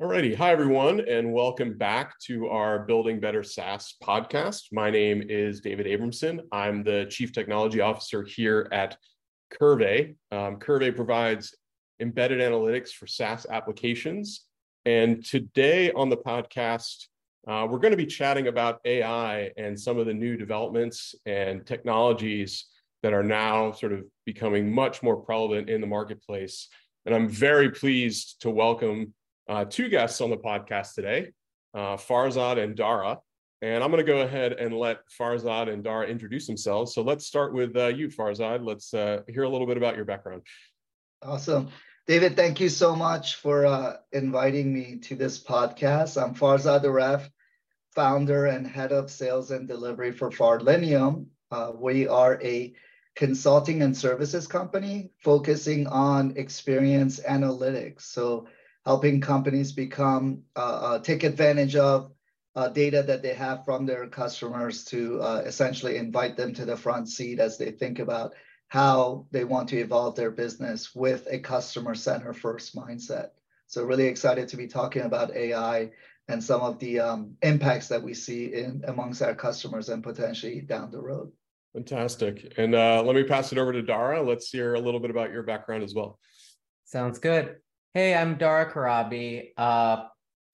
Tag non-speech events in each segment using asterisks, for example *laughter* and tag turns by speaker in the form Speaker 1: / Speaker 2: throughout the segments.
Speaker 1: Alrighty, hi everyone, and welcome back to our Building Better SaaS podcast. My name is David Abramson. I'm the Chief Technology Officer here at Qrvey. Um, Qrvey provides embedded analytics for SaaS applications. And today on the podcast, uh, we're going to be chatting about AI and some of the new developments and technologies that are now sort of becoming much more prevalent in the marketplace. And I'm very pleased to welcome uh, two guests on the podcast today, uh, Farzad and Dara. And I'm going to go ahead and let Farzad and Dara introduce themselves. So let's start with uh, you, Farzad. Let's uh, hear a little bit about your background.
Speaker 2: Awesome. David, thank you so much for uh, inviting me to this podcast. I'm Farzad Aref, founder and head of sales and delivery for Farlinium. Uh, we are a consulting and services company focusing on experience analytics. So helping companies become uh, uh, take advantage of uh, data that they have from their customers to uh, essentially invite them to the front seat as they think about how they want to evolve their business with a customer center first mindset. So really excited to be talking about AI and some of the um, impacts that we see in amongst our customers and potentially down the road.
Speaker 1: Fantastic. And uh, let me pass it over to Dara. Let's hear a little bit about your background as well.
Speaker 3: Sounds good. Hey, I'm Dara Kharabi. Uh,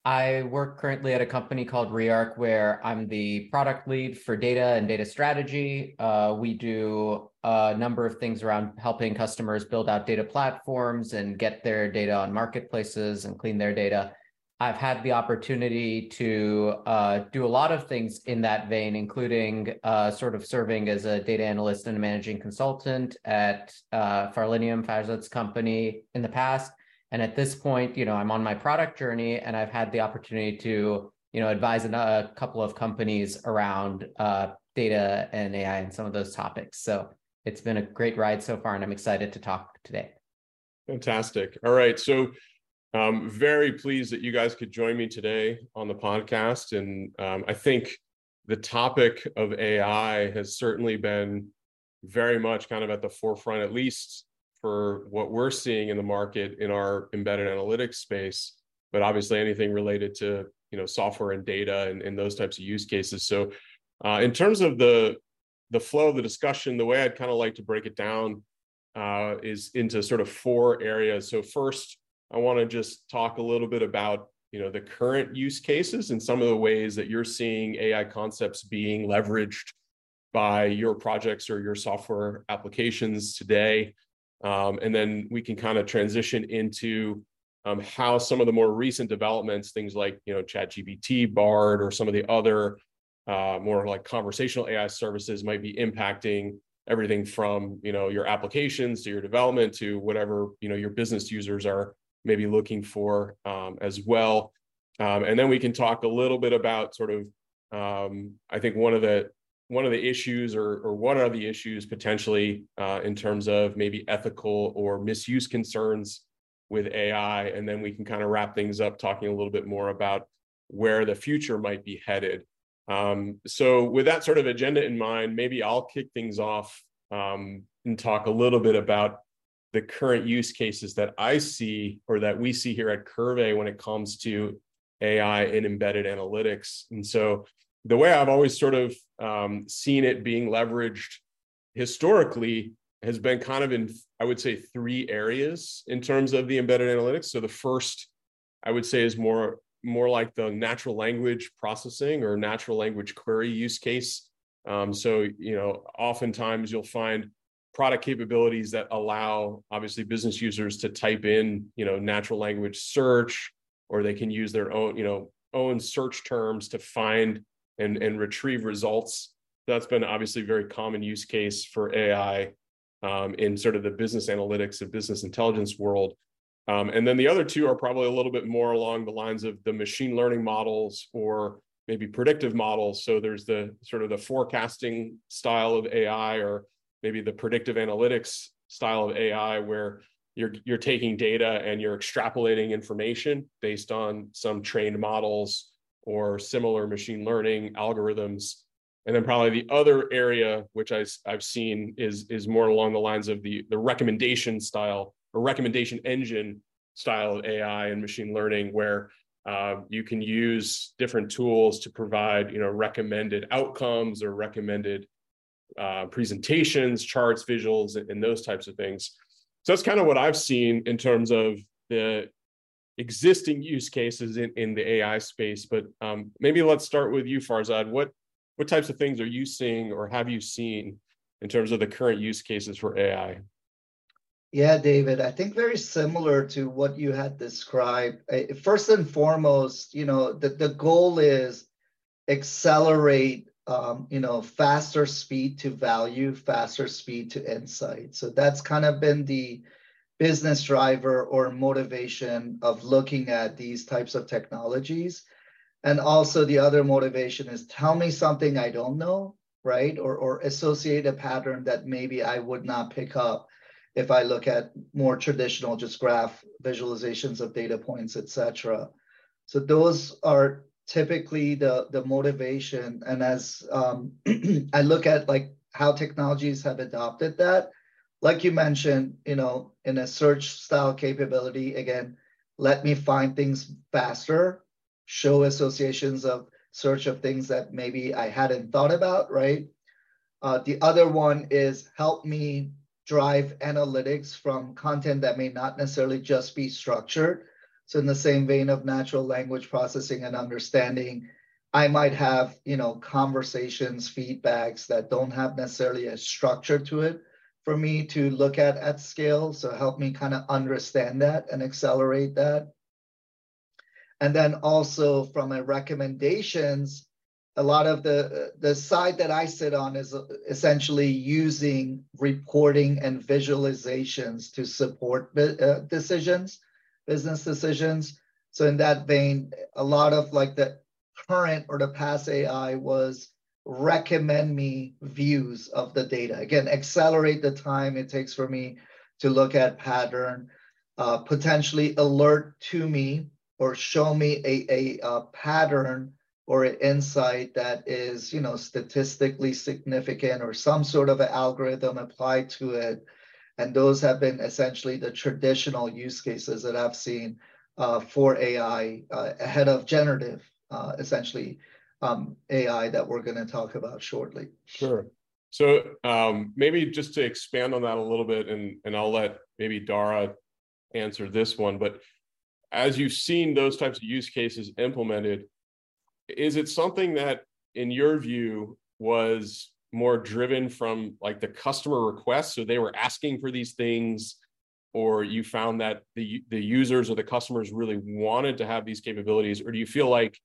Speaker 3: I work currently at a company called Rearc, where I'm the product lead for data and data strategy. Uh, we do a number of things around helping customers build out data platforms and get their data on marketplaces and clean their data. I've had the opportunity to uh, do a lot of things in that vein, including uh, sort of serving as a data analyst and a managing consultant at uh, Farlinium, Farzad's company in the past and at this point, you know, I'm on my product journey and I've had the opportunity to, you know, advise a couple of companies around uh, data and AI and some of those topics. So it's been a great ride so far, and I'm excited to talk today.
Speaker 1: Fantastic. All right. So I'm um, very pleased that you guys could join me today on the podcast. And um, I think the topic of AI has certainly been very much kind of at the forefront, at least for what we're seeing in the market in our embedded analytics space, but obviously anything related to you know software and data and, and those types of use cases. So uh, in terms of the the flow of the discussion, the way I'd kind of like to break it down uh, is into sort of four areas. So first, I want to just talk a little bit about you know the current use cases and some of the ways that you're seeing AI concepts being leveraged by your projects or your software applications today. Um, and then we can kind of transition into um, how some of the more recent developments, things like you know ChatGPT, Bard, or some of the other uh, more like conversational AI services might be impacting everything from you know your applications to your development to whatever you know your business users are maybe looking for um, as well. Um, and then we can talk a little bit about sort of um, I think one of the one of the issues or, or what are the issues potentially uh, in terms of maybe ethical or misuse concerns with AI. And then we can kind of wrap things up talking a little bit more about where the future might be headed. Um, so, with that sort of agenda in mind, maybe I'll kick things off um, and talk a little bit about the current use cases that I see or that we see here at Qrvey when it comes to AI and embedded analytics. And so, the way I've always sort of um, seen it being leveraged historically has been kind of in, I would say, three areas in terms of the embedded analytics. So the first, I would say, is more more like the natural language processing or natural language query use case. Um, so you know, oftentimes you'll find product capabilities that allow obviously business users to type in you know natural language search, or they can use their own you know own search terms to find and, and retrieve results. That's been obviously a very common use case for AI um, in sort of the business analytics and business intelligence world. Um, and then the other two are probably a little bit more along the lines of the machine learning models or maybe predictive models. So there's the sort of the forecasting style of AI or maybe the predictive analytics style of AI where you're you're taking data and you're extrapolating information based on some trained models or similar machine learning algorithms. And then probably the other area which I, have seen is is more along the lines of the the recommendation style or recommendation engine style of AI and machine learning, where uh, you can use different tools to provide you know recommended outcomes or recommended uh, presentations charts visuals and, and those types of things so that's kind of what i've seen in terms of the existing use cases in, in the ai space but um, maybe let's start with you farzad what what types of things are you seeing or have you seen in terms of the current use cases for ai
Speaker 2: yeah, David, I think very similar to what you had described. First and foremost, you know, the, the goal is accelerate, um, you know, faster speed to value, faster speed to insight. So that's kind of been the business driver or motivation of looking at these types of technologies. And also the other motivation is tell me something I don't know, right? Or, or associate a pattern that maybe I would not pick up if I look at more traditional just graph visualizations of data points, etc. So those are typically the, the motivation. And as um, *clears throat* I look at like how technologies have adopted that, like you mentioned, you know, in a search style capability, again, let me find things faster, show associations of search of things that maybe I hadn't thought about, right? Uh, the other one is help me drive analytics from content that may not necessarily just be structured. So in the same vein of natural language processing and understanding, I might have, you know, conversations, feedbacks that don't have necessarily a structure to it for me to look at at scale. So help me kind of understand that and accelerate that. And then also from a recommendations, a lot of the the side that I sit on is essentially using reporting and visualizations to support uh, decisions, business decisions. So in that vein, a lot of like the current or the past AI was recommend me views of the data. Again, accelerate the time it takes for me to look at pattern, uh, potentially alert to me or show me a, a, a pattern or an insight that is, you know, statistically significant or some sort of an algorithm applied to it. And those have been essentially the traditional use cases that I've seen uh, for AI uh, ahead of generative, uh, essentially um, AI that we're going to talk about shortly.
Speaker 1: Sure. So um, maybe just to expand on that a little bit, and and I'll let maybe Dara answer this one. But as you've seen those types of use cases implemented, is it something that in your view was more driven from like the customer requests so they were asking for these things or you found that the the users or the customers really wanted to have these capabilities or do you feel like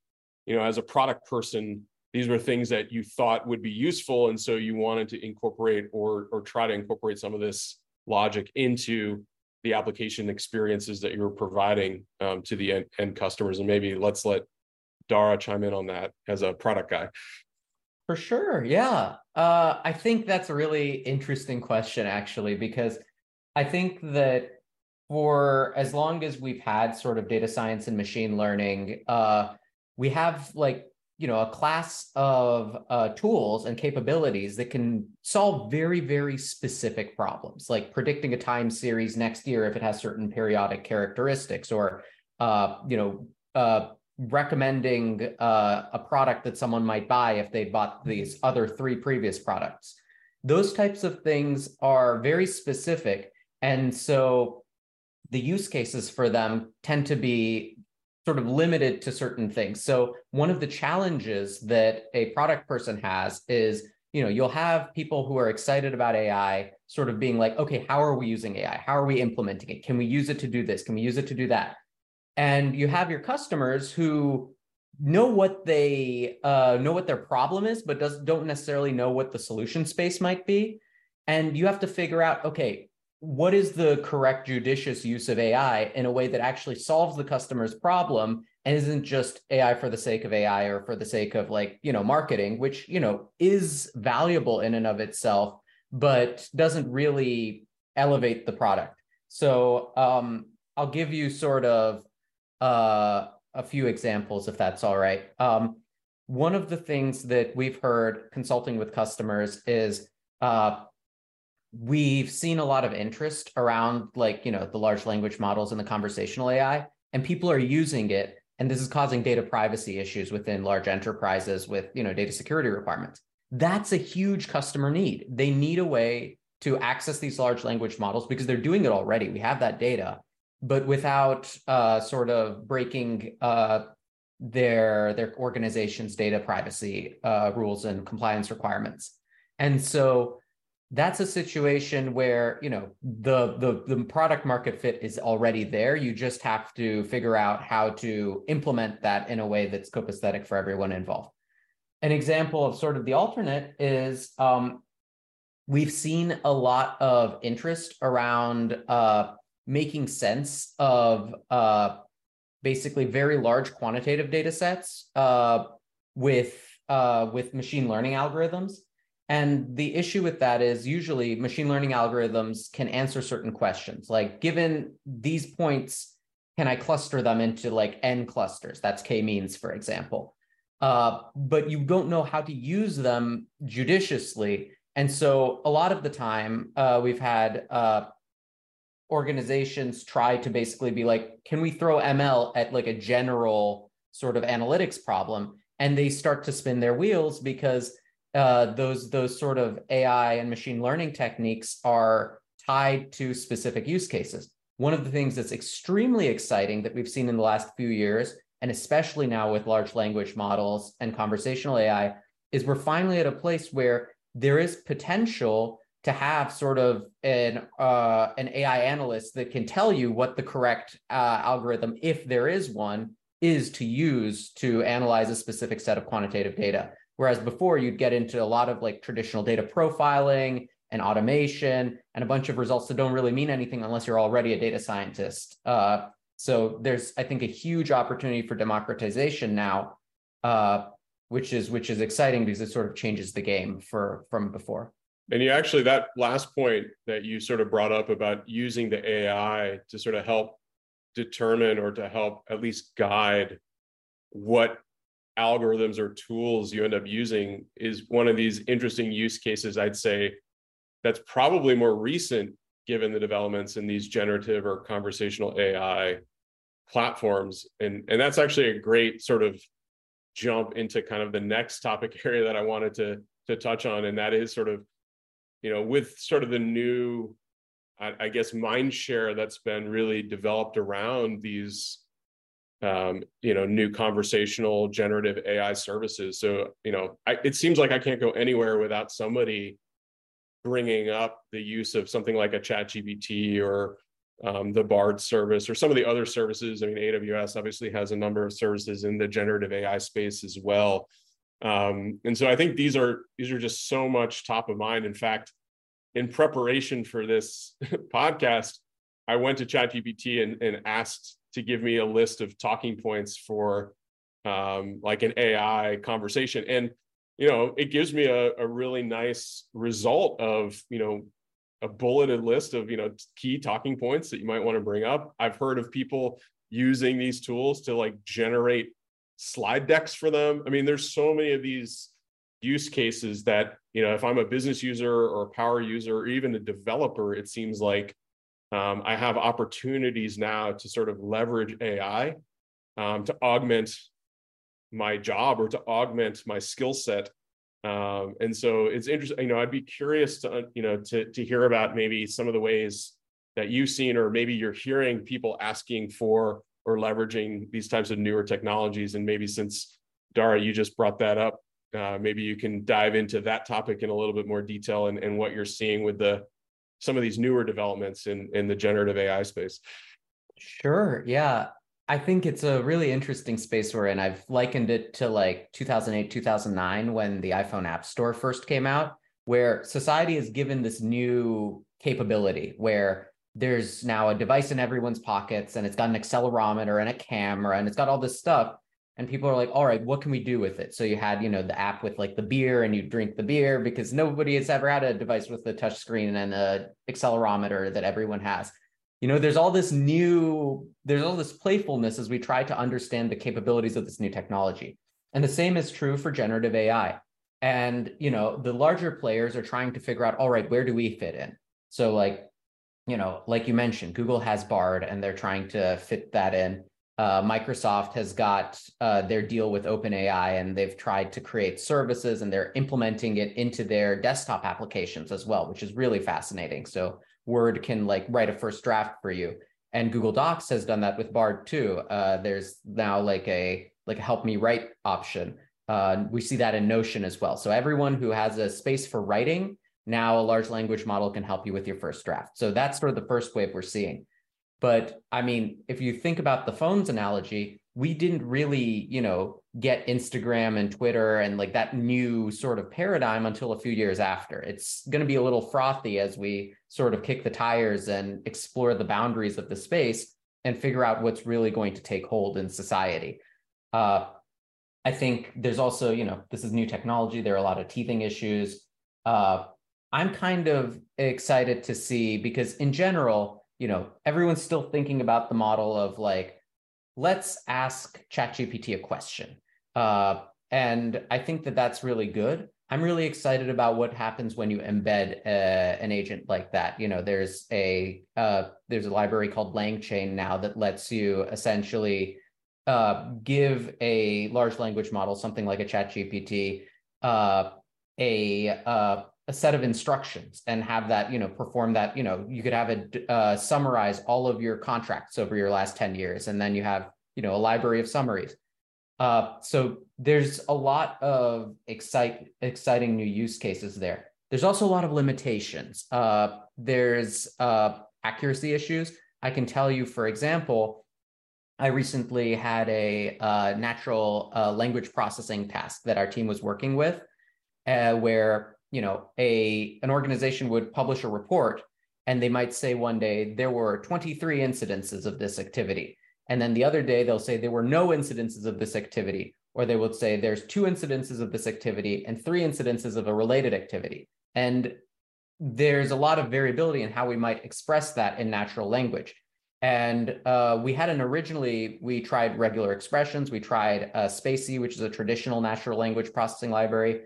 Speaker 1: you know as a product person these were things that you thought would be useful and so you wanted to incorporate or or try to incorporate some of this logic into the application experiences that you're providing um, to the end, end customers and maybe let's let Dara chime in on that as a product guy.
Speaker 3: For sure. Yeah. Uh, I think that's a really interesting question, actually, because I think that for as long as we've had sort of data science and machine learning, uh, we have like, you know, a class of uh, tools and capabilities that can solve very, very specific problems, like predicting a time series next year if it has certain periodic characteristics, or, uh, you know, uh, recommending uh, a product that someone might buy if they bought these other three previous products. Those types of things are very specific. And so the use cases for them tend to be sort of limited to certain things. So one of the challenges that a product person has is, you know, you'll have people who are excited about AI sort of being like, okay, how are we using AI? How are we implementing it? Can we use it to do this? Can we use it to do that? and you have your customers who know what they uh, know what their problem is but does don't necessarily know what the solution space might be and you have to figure out okay what is the correct judicious use of ai in a way that actually solves the customer's problem and isn't just ai for the sake of ai or for the sake of like you know marketing which you know is valuable in and of itself but doesn't really elevate the product so um, i'll give you sort of uh, a few examples, if that's all right. Um, one of the things that we've heard consulting with customers is uh, we've seen a lot of interest around like you know the large language models and the conversational AI, and people are using it and this is causing data privacy issues within large enterprises with you know data security requirements. That's a huge customer need. They need a way to access these large language models because they're doing it already. We have that data. But without uh, sort of breaking uh, their their organization's data privacy uh, rules and compliance requirements. And so that's a situation where you know the, the the product market fit is already there. You just have to figure out how to implement that in a way that's copacetic for everyone involved. An example of sort of the alternate is um, we've seen a lot of interest around uh, making sense of uh, basically very large quantitative data sets uh, with uh, with machine learning algorithms and the issue with that is usually machine learning algorithms can answer certain questions. Like, given these points, can I cluster them into like n clusters? That's k means, for example. Uh, but you don't know how to use them judiciously. And so, a lot of the time, uh, we've had uh, organizations try to basically be like, can we throw ML at like a general sort of analytics problem? And they start to spin their wheels because uh, those those sort of AI and machine learning techniques are tied to specific use cases. One of the things that's extremely exciting that we've seen in the last few years, and especially now with large language models and conversational AI, is we're finally at a place where there is potential to have sort of an uh, an AI analyst that can tell you what the correct uh, algorithm, if there is one, is to use to analyze a specific set of quantitative data. Whereas before you'd get into a lot of like traditional data profiling and automation and a bunch of results that don't really mean anything unless you're already a data scientist. Uh, so there's, I think, a huge opportunity for democratization now, uh, which is which is exciting because it sort of changes the game for from before.
Speaker 1: And you actually that last point that you sort of brought up about using the AI to sort of help determine or to help at least guide what algorithms or tools you end up using is one of these interesting use cases i'd say that's probably more recent given the developments in these generative or conversational ai platforms. And and that's actually a great sort of jump into kind of the next topic *laughs* area that i wanted to to touch on. And that is sort of you know with sort of the new I, I guess mind share that's been really developed around these um, you know new conversational generative ai services. So you know I, it seems like i can't go anywhere without somebody bringing up the use of something like a chat gpt or um, the bard service or some of the other services. I mean aws obviously has a number of services in the generative ai space as well. Um, and so i think these are these are just so much top of mind. In fact in preparation for this *laughs* podcast i went to chat gpt and, and asked to give me a list of talking points for um, like an AI conversation. And, you know, it gives me a, a really nice result of, you know, a bulleted list of, you know, key talking points that you might want to bring up. I've heard of people using these tools to like generate slide decks for them. I mean, there's so many of these use cases that, you know, if I'm a business user or a power user or even a developer, it seems like um, I have opportunities now to sort of leverage AI um, to augment my job or to augment my skill set. Um, and so it's interesting, you know, I'd be curious to, you know, to, to hear about maybe some of the ways that you've seen, or maybe you're hearing people asking for or leveraging these types of newer technologies. And maybe since Dara, you just brought that up, uh, maybe you can dive into that topic in a little bit more detail and, and what you're seeing with the some of these newer developments in in the generative AI space.
Speaker 3: Sure. Yeah. I think it's a really interesting space we're in. I've likened it to like 2008, 2009 when the iPhone App Store first came out, where society is given this new capability where there's now a device in everyone's pockets and it's got an accelerometer and a camera and it's got all this stuff and people are like all right what can we do with it? So you had you know the app with like the beer and you drink the beer because nobody has ever had a device with a touch screen and a accelerometer that everyone has. You know there's all this new there's all this playfulness as we try to understand the capabilities of this new technology. And the same is true for generative ai and you know the larger players are trying to figure out all right where do we fit in? So like you know like you mentioned google has bard and they're trying to fit that in uh, Microsoft has got uh, their deal with OpenAI and they've tried to create services and they're implementing it into their desktop applications as well, which is really fascinating. So Word can like write a first draft for you. And Google Docs has done that with Bard too. Uh, there's now like a like a help me write option. Uh, we see that in Notion as well. So everyone who has a space for writing, now a large language model can help you with your first draft. So that's sort of the first wave we're seeing. But I mean, if you think about the phones analogy, we didn't really, you know, get Instagram and Twitter and like that new sort of paradigm until a few years after. It's going to be a little frothy as we sort of kick the tires and explore the boundaries of the space and figure out what's really going to take hold in society. Uh, I think there's also, you know, this is new technology. There are a lot of teething issues. Uh, I'm kind of excited to see because in general, you know, everyone's still thinking about the model of like, let's ask ChatGPT a question. Uh, and I think that that's really good. I'm really excited about what happens when you embed uh, an agent like that. You know, there's a uh, there's a library called LangChain now that lets you essentially uh, give a large language model, something like a ChatGPT, uh, a uh, a set of instructions and have that you know perform that you know you could have it uh, summarize all of your contracts over your last 10 years and then you have you know a library of summaries. Uh, so there's a lot of excite, exciting new use cases there. There's also a lot of limitations. Uh, there's uh, accuracy issues. I can tell you for example i recently had a uh, natural uh, language processing task that our team was working with where you know a an organization would publish a report and they might say one day there were 23 incidences of this activity. And then the other day they'll say there were no incidences of this activity. Or they would say there's two incidences of this activity and three incidences of a related activity. And there's a lot of variability in how we might express that in natural language. And uh, we had an originally we tried regular expressions. We tried uh, spaCy which is a traditional natural language processing library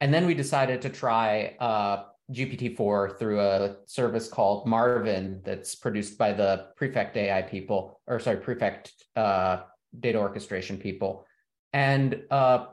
Speaker 3: and then we decided to try uh, GPT-4 through a service called Marvin that's produced by the Prefect AI people, or sorry, Prefect uh, data orchestration people. And uh,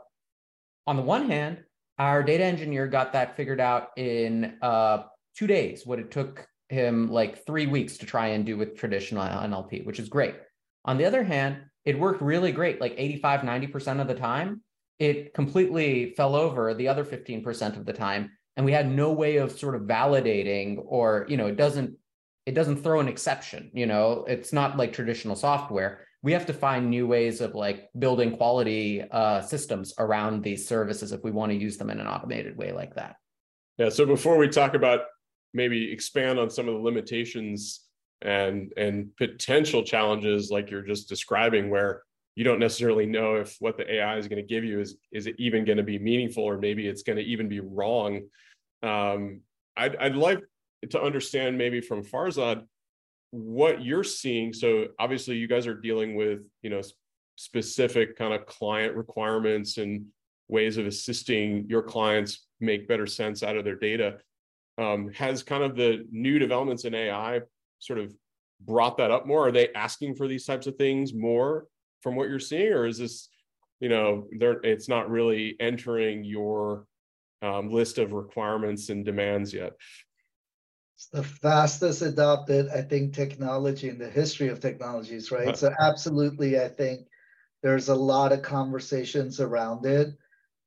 Speaker 3: on the one hand, our data engineer got that figured out in uh, two days, what it took him like three weeks to try and do with traditional NLP, which is great. On the other hand, it worked really great, like 85, 90% of the time it completely fell over the other 15% of the time and we had no way of sort of validating or you know it doesn't it doesn't throw an exception you know? It's not like traditional software. We have to find new ways of like building quality uh, systems around these services if we want to use them in an automated way like that.
Speaker 1: Yeah so before we talk about maybe expand on some of the limitations and and potential challenges like you're just describing where you don't necessarily know if what the AI is going to give you is is it even going to be meaningful or maybe it's going to even be wrong. Um, I'd I'd like to understand maybe from Farzad what you're seeing. So obviously you guys are dealing with you know specific kind of client requirements and ways of assisting your clients make better sense out of their data. Um, has kind of the new developments in AI sort of brought that up more? Are they asking for these types of things more from what you're seeing, or is this, you know, there it's not really entering your um, list of requirements and demands yet?
Speaker 2: It's the fastest adopted, I think, technology in the history of technologies, right? so absolutely, I think there's a lot of conversations around it.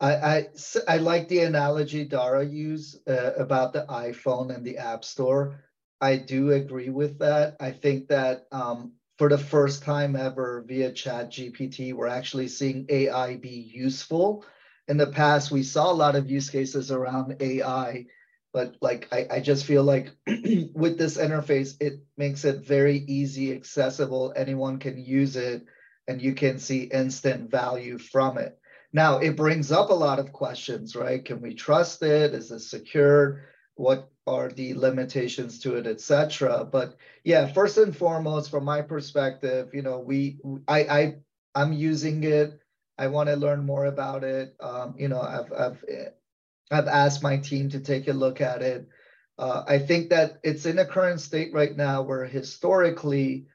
Speaker 2: I, I, I like the analogy Dara used uh, about the iPhone and the App Store. I do agree with that. I think that um, for the first time ever via chat gpt we're actually seeing ai be useful. In the past we saw a lot of use cases around ai but like i, I just feel like *clears throat* with this interface it makes it very easy accessible. Anyone can use it and you can see instant value from it. Now it brings up a lot of questions right? Can we trust it? Is it secure? What are the limitations to it, etc. But yeah, first and foremost, from my perspective, you know, we I I I'm using it. I want to learn more about it. Um, you know, I've I've I've asked my team to take a look at it. Uh, I think that it's in a current state right now where historically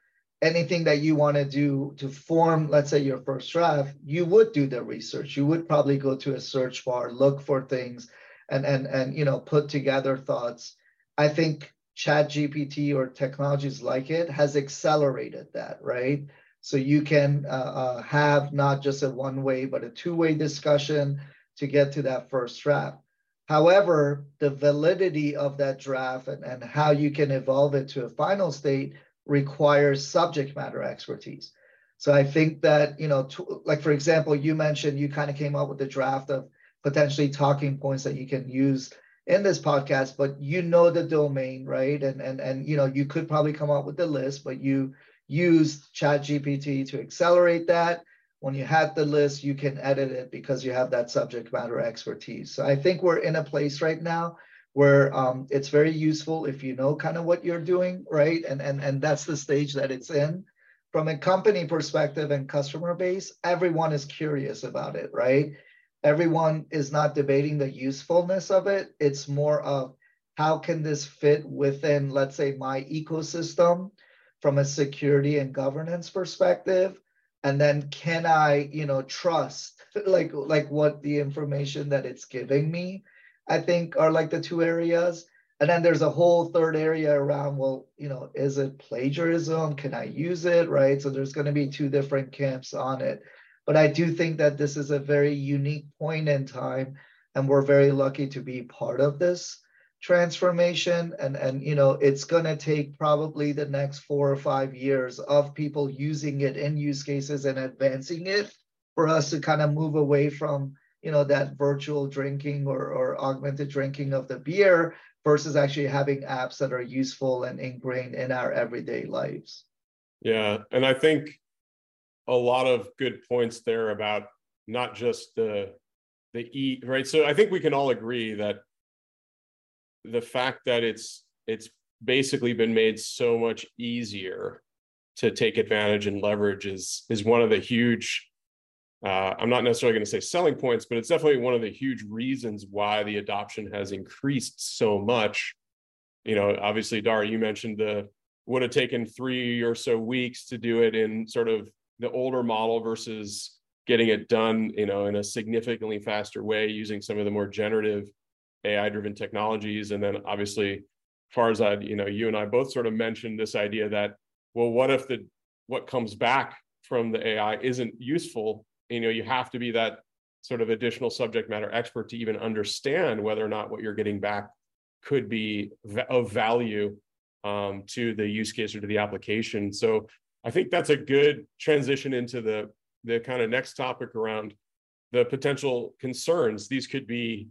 Speaker 2: anything that you want to do to form, let's say, your first draft, you would do the research. You would probably go to a search bar, look for things, and and and you know put together thoughts. I think Chat GPT or technologies like it has accelerated that, right? So you can uh, uh, have not just a one way, but a two way discussion to get to that first draft. However, the validity of that draft and, and how you can evolve it to a final state requires subject matter expertise. So I think that, you know, like for example, you mentioned you kind of came up with the draft of potentially talking points that you can use in this podcast, but you know the domain, right? And and and you know, you could probably come up with the list, but you use Chat GPT to accelerate that. When you have the list, you can edit it because you have that subject matter expertise. So I think we're in a place right now where um, it's very useful if you know kind of what you're doing, right? And, and, and that's the stage that it's in. From a company perspective and customer base, everyone is curious about it, right? Everyone is not debating the usefulness of it. It's more of how can this fit within, let's say, my ecosystem from a security and governance perspective? And then can I, you know, trust *laughs* like like what the information that it's giving me? I think are like the two areas. And then there's a whole third area around, well, you know, is it plagiarism? Can I use it? Right. So there's going to be two different camps on it. But I do think that this is a very unique point in time. And we're very lucky to be part of this transformation. And, and you know, it's going to take probably the next four or five years of people using it in use cases and advancing it for us to kind of move away from you know that virtual drinking or, or augmented drinking of the beer versus actually having apps that are useful and ingrained in our everyday lives
Speaker 1: yeah and i think a lot of good points there about not just the the e right so i think we can all agree that the fact that it's it's basically been made so much easier to take advantage and leverage is is one of the huge uh, I'm not necessarily going to say selling points, but it's definitely one of the huge reasons why the adoption has increased so much. You know, obviously, Dara, you mentioned the would have taken three or so weeks to do it in sort of the older model versus getting it done, you know, in a significantly faster way using some of the more generative AI-driven technologies. And then obviously, Farzad, you know, you and I both sort of mentioned this idea that, well, what if the what comes back from the AI isn't useful you know you have to be that sort of additional subject matter expert to even understand whether or not what you're getting back could be of value um, to the use case or to the application. So I think that's a good transition into the the kind of next topic around the potential concerns. These could be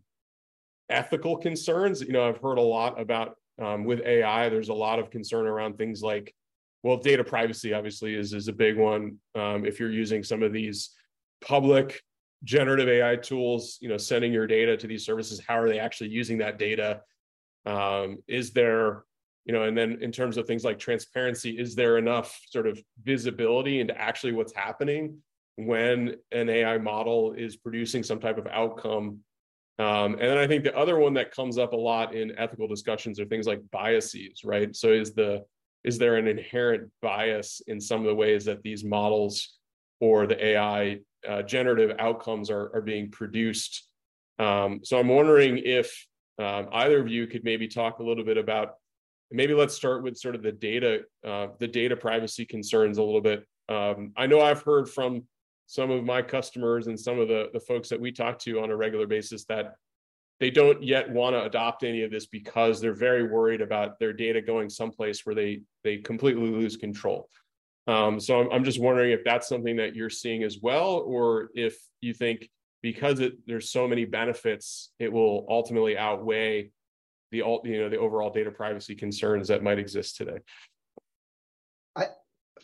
Speaker 1: ethical concerns. You know, I've heard a lot about um, with AI. There's a lot of concern around things like, well, data privacy obviously is is a big one. Um, if you're using some of these public generative AI tools, you know, sending your data to these services, how are they actually using that data? Um, is there, you know, and then in terms of things like transparency, is there enough sort of visibility into actually what's happening when an AI model is producing some type of outcome? Um, and then I think the other one that comes up a lot in ethical discussions are things like biases, right? So is the is there an inherent bias in some of the ways that these models or the AI uh, generative outcomes are, are being produced. Um, so I'm wondering if um, either of you could maybe talk a little bit about, maybe let's start with sort of the data, uh, the data privacy concerns a little bit. Um, I know I've heard from some of my customers and some of the, the folks that we talk to on a regular basis that they don't yet want to adopt any of this because they're very worried about their data going someplace where they they completely lose control. Um, so I'm, I'm just wondering if that's something that you're seeing as well, or if you think because it, there's so many benefits, it will ultimately outweigh the you know the overall data privacy concerns that might exist today.
Speaker 2: I,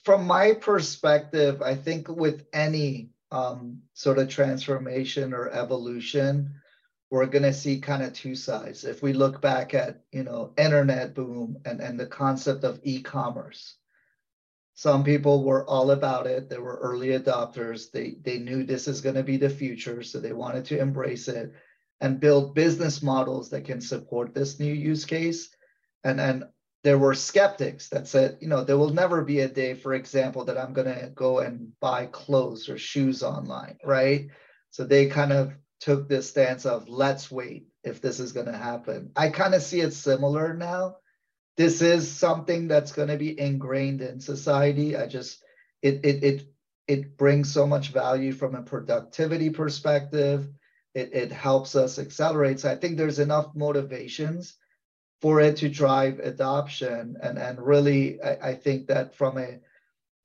Speaker 2: from my perspective, I think with any um, sort of transformation or evolution, we're going to see kind of two sides. If we look back at you know internet boom and and the concept of e-commerce, some people were all about it. They were early adopters. They, they knew this is going to be the future, so they wanted to embrace it and build business models that can support this new use case. And, and there were skeptics that said, you know, there will never be a day, for example, that I'm going to go and buy clothes or shoes online, right? So they kind of took this stance of let's wait if this is going to happen. I kind of see it similar now. This is something that's going to be ingrained in society. I just it it it it brings so much value from a productivity perspective. It it helps us accelerate. So I think there's enough motivations for it to drive adoption and and really I, I think that from a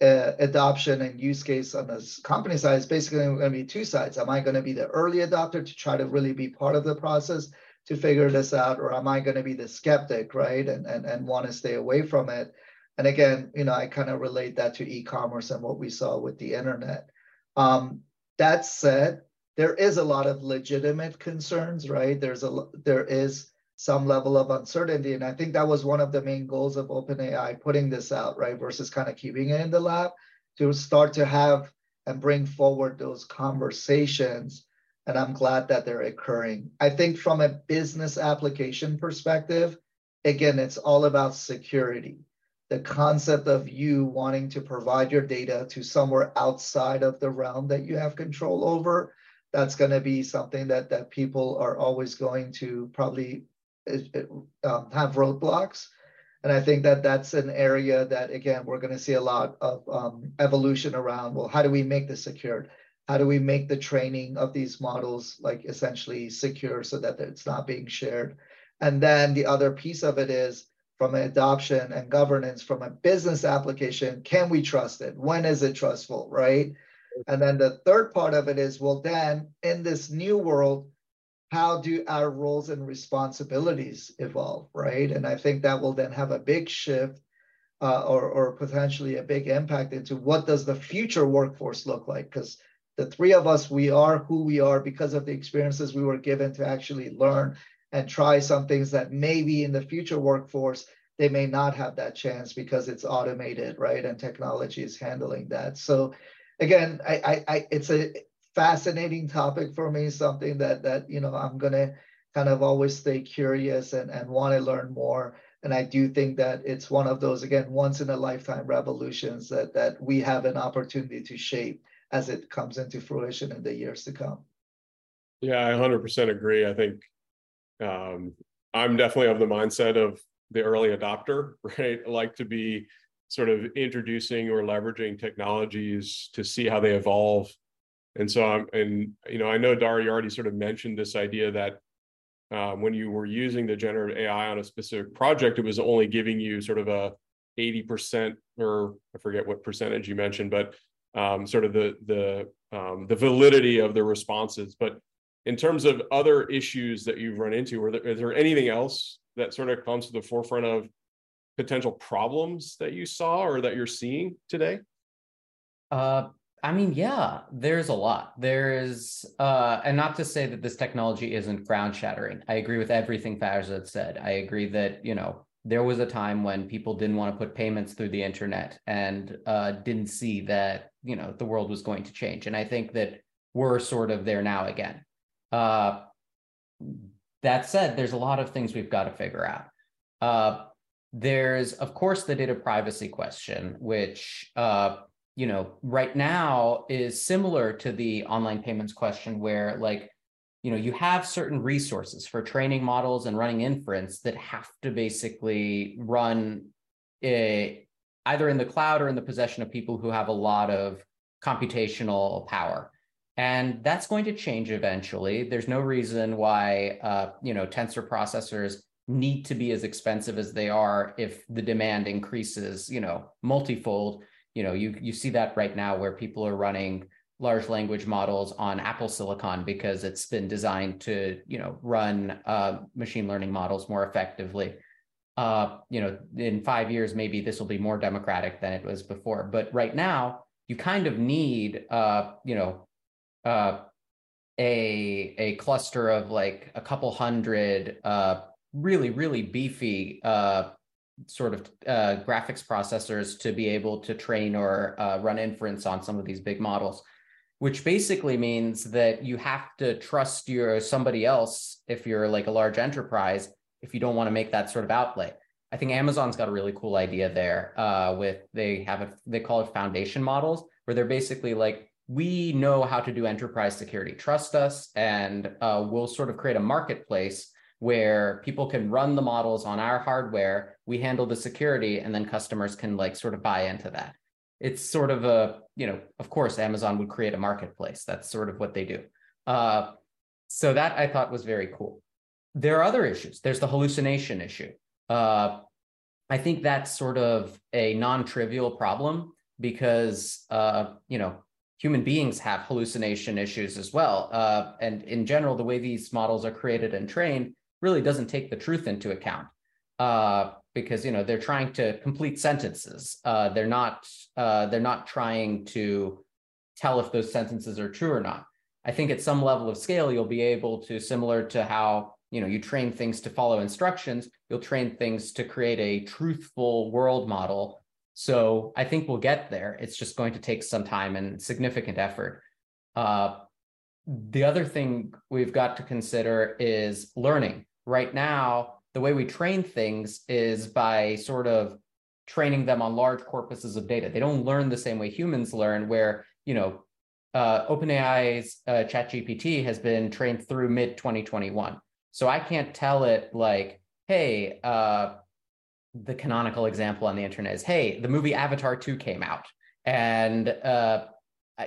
Speaker 2: uh, adoption and use case on the company side is basically going to be two sides. Am I going to be the early adopter to try to really be part of the process to figure this out, or am I going to be the skeptic, right, and and and want to stay away from it? And again, you know, I kind of relate that to e-commerce and what we saw with the internet. Um, that said, there is a lot of legitimate concerns, right? There's a there is some level of uncertainty. And I think that was one of the main goals of OpenAI putting this out, right? Versus kind of keeping it in the lab to start to have and bring forward those conversations. And I'm glad that they're occurring. I think from a business application perspective, again, it's all about security. The concept of you wanting to provide your data to somewhere outside of the realm that you have control over, that's going to be something that, that people are always going to probably um, have roadblocks. And I think that that's an area that, again, we're going to see a lot of um, evolution around. Well, how do we make this secured? How do we make the training of these models like essentially secure so that it's not being shared? And then the other piece of it is from an adoption and governance from a business application, can we trust it? When is it trustful, right? And then the third part of it is, well, then in this new world, how do our roles and responsibilities evolve, right? And I think that will then have a big shift uh, or, or potentially a big impact into what does the future workforce look like? Because the three of us, we are who we are because of the experiences we were given to actually learn and try some things that maybe in the future workforce, they may not have that chance because it's automated, right? And technology is handling that. So again, I, I, I it's a fascinating topic for me, something that that you know I'm gonna kind of always stay curious and, and want to learn more. And I do think that it's one of those again once in a lifetime revolutions that that we have an opportunity to shape as it comes into fruition in the years to come.
Speaker 1: Yeah, I 100% agree. I think um, I'm definitely of the mindset of the early adopter, *laughs* right? I like to be sort of introducing or leveraging technologies to see how they evolve and so I'm, and you know, I know you already sort of mentioned this idea that um, when you were using the generative AI on a specific project, it was only giving you sort of a 80% or I forget what percentage you mentioned, but um, sort of the the um, the validity of the responses. But in terms of other issues that you've run into, there, is there anything else that sort of comes to the forefront of potential problems that you saw or that you're seeing today?
Speaker 3: Uh, I mean, yeah, there's a lot. There's, uh, and not to say that this technology isn't ground shattering. I agree with everything Farzad said. I agree that, you know, there was a time when people didn't want to put payments through the internet and uh, didn't see that, you know, the world was going to change. And I think that we're sort of there now again. Uh, that said, there's a lot of things we've got to figure out. There's, of course, the data privacy question, which uh, you know, right now is similar to the online payments question where like, you know, you have certain resources for training models and running inference that have to basically run a, either in the cloud or in the possession of people who have a lot of computational power. And that's going to change eventually. There's no reason why, uh, you know, tensor processors need to be as expensive as they are if the demand increases, you know, multifold. You know you you see that right now where people are running large language models on apple silicon because it's been designed to you know run uh, machine learning models more effectively. Uh, you know in five years maybe this will be more democratic than it was before. But right now you kind of need uh, you know uh, a a cluster of like a couple hundred uh, really really beefy uh, sort of uh, graphics processors to be able to train or uh, run inference on some of these big models which basically means that you have to trust your somebody else if you're like a large enterprise if you don't want to make that sort of outlay I think Amazon's got a really cool idea there. Uh, with they have a they call it foundation models, where they're basically like we know how to do enterprise security. Trust us, and uh, we'll sort of create a marketplace where people can run the models on our hardware. We handle the security, and then customers can like sort of buy into that. It's sort of a you know, of course, Amazon would create a marketplace. That's sort of what they do. Uh, so that I thought was very cool. There are other issues. There's the hallucination issue. Uh, I think that's sort of a non-trivial problem because uh, you know human beings have hallucination issues as well. Uh, and in general, the way these models are created and trained really doesn't take the truth into account uh, because you know they're trying to complete sentences. Uh, they're not uh, they're not trying to tell if those sentences are true or not. I think at some level of scale, you'll be able to, similar to how you know you train things to follow instructions, you'll train things to create a truthful world model. So I think we'll get there. It's just going to take some time and significant effort. Uh, the other thing we've got to consider is learning. Right now, the way we train things is by sort of training them on large corpuses of data. They don't learn the same way humans learn, where you know uh, OpenAI's uh, ChatGPT has been trained through mid 2021. So I can't tell it like, hey, uh, the canonical example on the internet is, hey, the movie Avatar 2 came out, and uh,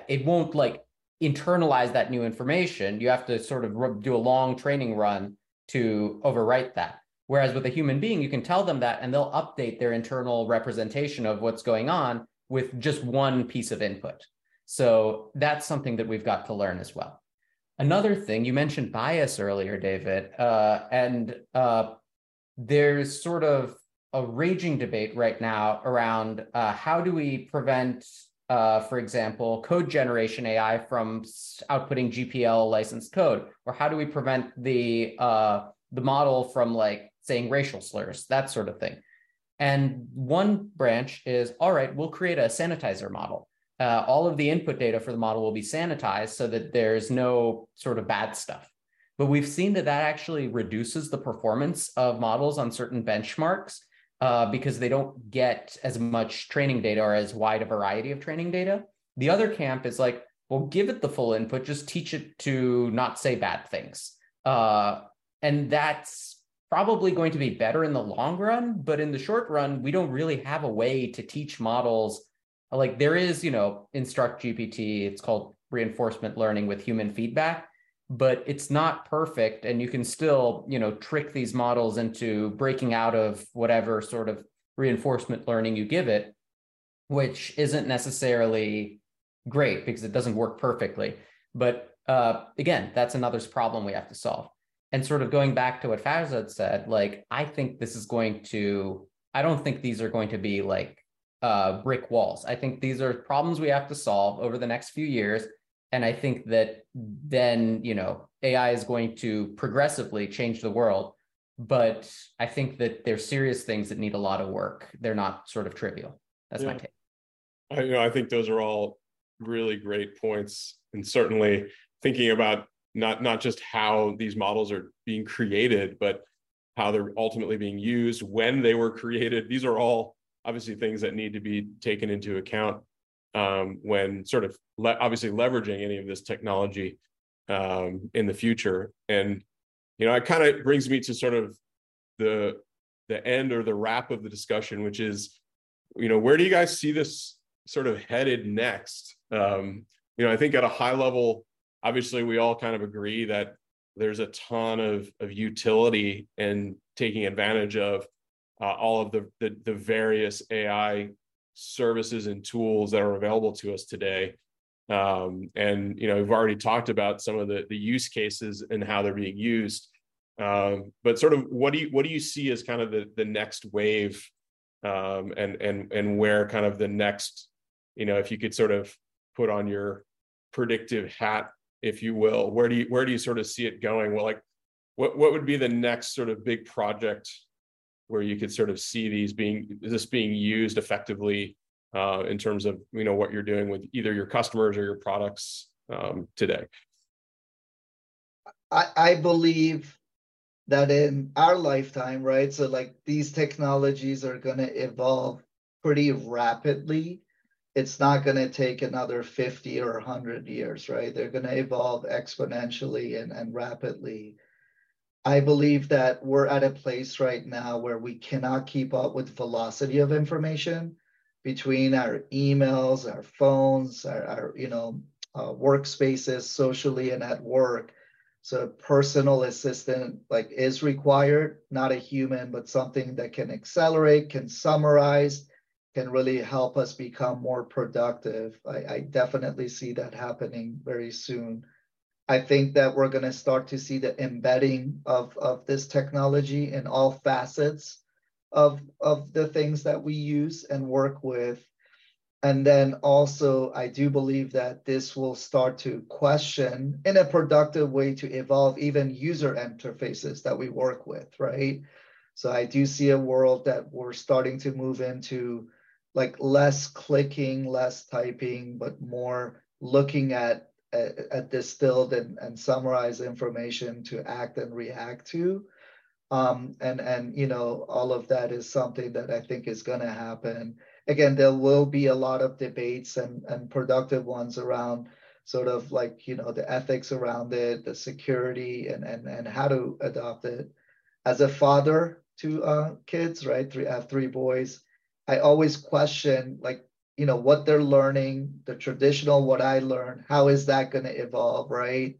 Speaker 3: it won't like internalize that new information. You have to sort of do a long training run to overwrite that. Whereas with a human being, you can tell them that and they'll update their internal representation of what's going on with just one piece of input. So that's something that we've got to learn as well. Another thing, you mentioned bias earlier, David, uh, and uh, there's sort of a raging debate right now around uh, how do we prevent, uh, for example, code generation AI from outputting GPL licensed code, or how do we prevent the uh, the model from like saying racial slurs, that sort of thing. And one branch is all right, we'll create a sanitizer model uh, all of the input data for the model will be sanitized so that there's no sort of bad stuff. But we've seen that that actually reduces the performance of models on certain benchmarks uh, because they don't get as much training data or as wide a variety of training data. The other camp is like, well, give it the full input, just teach it to not say bad things. Uh, and that's probably going to be better in the long run. But in the short run, we don't really have a way to teach models like there is you know instruct gpt it's called reinforcement learning with human feedback but it's not perfect and you can still you know trick these models into breaking out of whatever sort of reinforcement learning you give it which isn't necessarily great because it doesn't work perfectly but uh, again that's another problem we have to solve and sort of going back to what Farzad said like i think this is going to i don't think these are going to be like uh, brick walls. I think these are problems we have to solve over the next few years. And I think that then, you know, AI is going to progressively change the world. But I think that they're serious things that need a lot of work. They're not sort of trivial. That's yeah. my take.
Speaker 1: I, you know, I think those are all really great points. And certainly thinking about not not just how these models are being created, but how they're ultimately being used, when they were created. These are all obviously things that need to be taken into account um, when sort of le- obviously leveraging any of this technology um, in the future. And you know, it kind of brings me to sort of the the end or the wrap of the discussion, which is, you know, where do you guys see this sort of headed next? Um, you know, I think at a high level, obviously, we all kind of agree that there's a ton of of utility and taking advantage of uh, all of the, the, the various AI services and tools that are available to us today. Um, and you know, we've already talked about some of the the use cases and how they're being used. Um, but sort of, what do you what do you see as kind of the the next wave, um, and and and where kind of the next, you know, if you could sort of put on your predictive hat, if you will, where do you where do you sort of see it going? Well, like, what what would be the next sort of big project where you could sort of see these being this being used effectively uh, in terms of you know what you're doing with either your customers or your products um, today
Speaker 2: I, I believe that in our lifetime, right? So like these technologies are going to evolve pretty rapidly. It's not going to take another 50 or 100 years, right? They're going to evolve exponentially and, and rapidly. I believe that we're at a place right now where we cannot keep up with velocity of information between our emails, our phones, our, our you know, uh, workspaces, socially and at work so a personal assistant like is required, not a human, but something that can accelerate, can summarize, can really help us become more productive. I, I definitely see that happening very soon. I think that we're going to start to see the embedding of, of this technology in all facets of, of the things that we use and work with. And then also, I do believe that this will start to question in a productive way to evolve even user interfaces that we work with, right? So I do see a world that we're starting to move into like less clicking, less typing, but more looking at at distilled and, and summarized information to act and react to. Um, and and you know all of that is something that I think is going to happen again, there will be a lot of debates and, and productive ones around sort of like, you know, the ethics around it, the security and, and, and how to adopt it. As a father to uh, kids, right? Three, I have three boys. I always question like, you know, what they're learning, the traditional, what I learned, how is that going to evolve, right?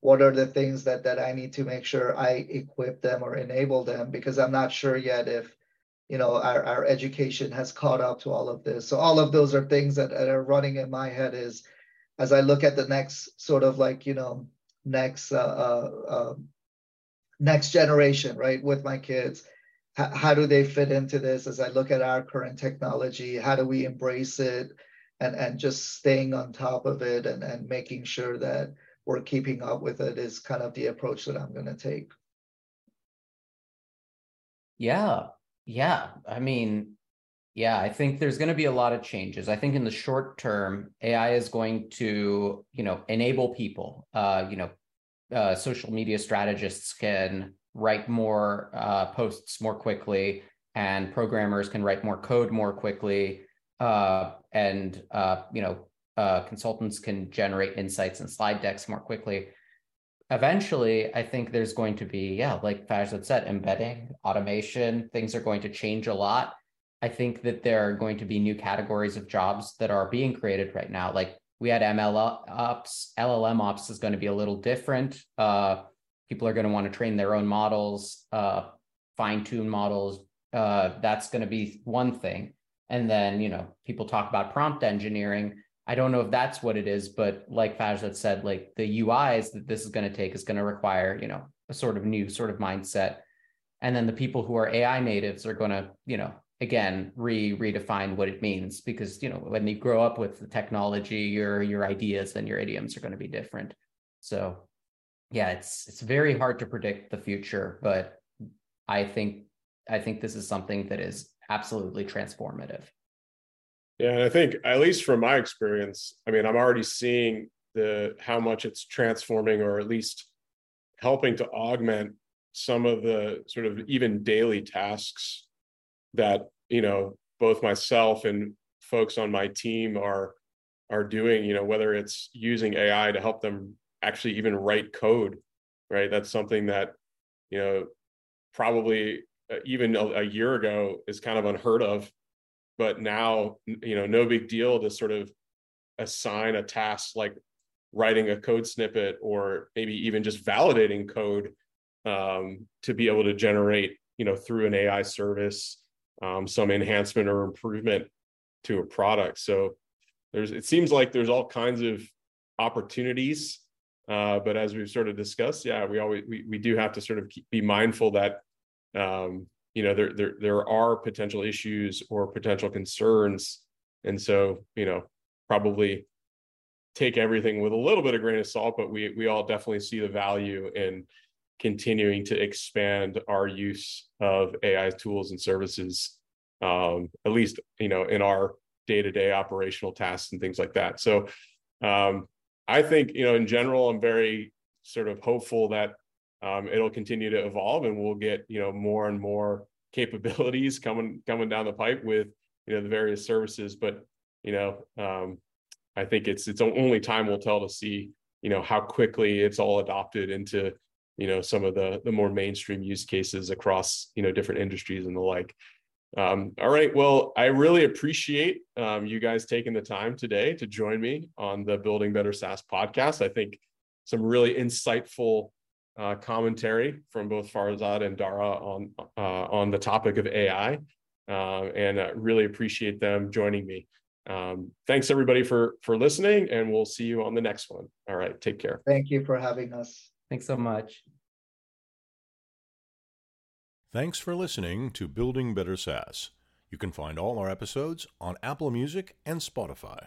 Speaker 2: What are the things that that I need to make sure I equip them or enable them? Because I'm not sure yet if you know our, our education has caught up to all of this so all of those are things that, that are running in my head is as i look at the next sort of like you know next uh, uh, uh, next generation right with my kids how, do they fit into this as i look at our current technology how do we embrace it and and just staying on top of it and and making sure that we're keeping up with it is kind of the approach that i'm going to take
Speaker 3: yeah yeah, I mean, yeah, I think there's going to be a lot of changes. I think in the short term, AI is going to, you know, enable people. Uh, you know, uh, social media strategists can write more uh, posts more quickly, and programmers can write more code more quickly, uh, and uh, you know, uh, consultants can generate insights and slide decks more quickly. Eventually i think there's going to be yeah like Farzad said embedding automation things are going to change a lot. I think that there are going to be new categories of jobs that are being created right now. Like we had ml ops llm ops is going to be a little different uh, people are going to want to train their own models uh, fine tune models uh, that's going to be one thing and then you know people talk about prompt engineering I don't know if that's what it is, but like Farzad said, like the UIs that this is going to take is going to require, you know, a sort of new sort of mindset. And then the people who are AI natives are going to, you know, again, re redefine what it means because, you know, when you grow up with the technology, your your ideas and your idioms are going to be different. So yeah, it's it's very hard to predict the future, but I think I think this is something that is absolutely transformative.
Speaker 1: Yeah, and I think at least from my experience, I mean, I'm already seeing the how much it's transforming or at least helping to augment some of the sort of even daily tasks that, you know, both myself and folks on my team are are doing, you know, whether it's using AI to help them actually even write code, right? That's something that, you know, probably uh, even a, a year ago is kind of unheard of but now you know no big deal to sort of assign a task like writing a code snippet or maybe even just validating code um, to be able to generate you know through an ai service um, some enhancement or improvement to a product so there's it seems like there's all kinds of opportunities uh, but as we've sort of discussed yeah we always we, we do have to sort of keep, be mindful that um, you know there there there are potential issues or potential concerns. And so you know probably take everything with a little bit of grain of salt but we we all definitely see the value in continuing to expand our use of ai tools and services um, at least you know in our day-to-day operational tasks and things like that. So um, i think you know in general i'm very sort of hopeful that um, it'll continue to evolve, and we'll get you know more and more *laughs* capabilities coming coming down the pipe with you know the various services. But you know, um, I think it's it's only time will tell to see you know how quickly it's all adopted into you know some of the the more mainstream use cases across you know different industries and the like. Um, all right. Well, I really appreciate um, you guys taking the time today to join me on the Building Better SaaS podcast. I think some really insightful uh, commentary from both Farzad and Dara on uh, on the topic of AI, uh, and I really appreciate them joining me. Um, thanks everybody for for listening, and we'll see you on the next one. All right. Take care.
Speaker 2: Thank you for having us.
Speaker 3: Thanks so much.
Speaker 4: Thanks for listening to Building Better SaaS. You can find all our episodes on Apple Music and Spotify.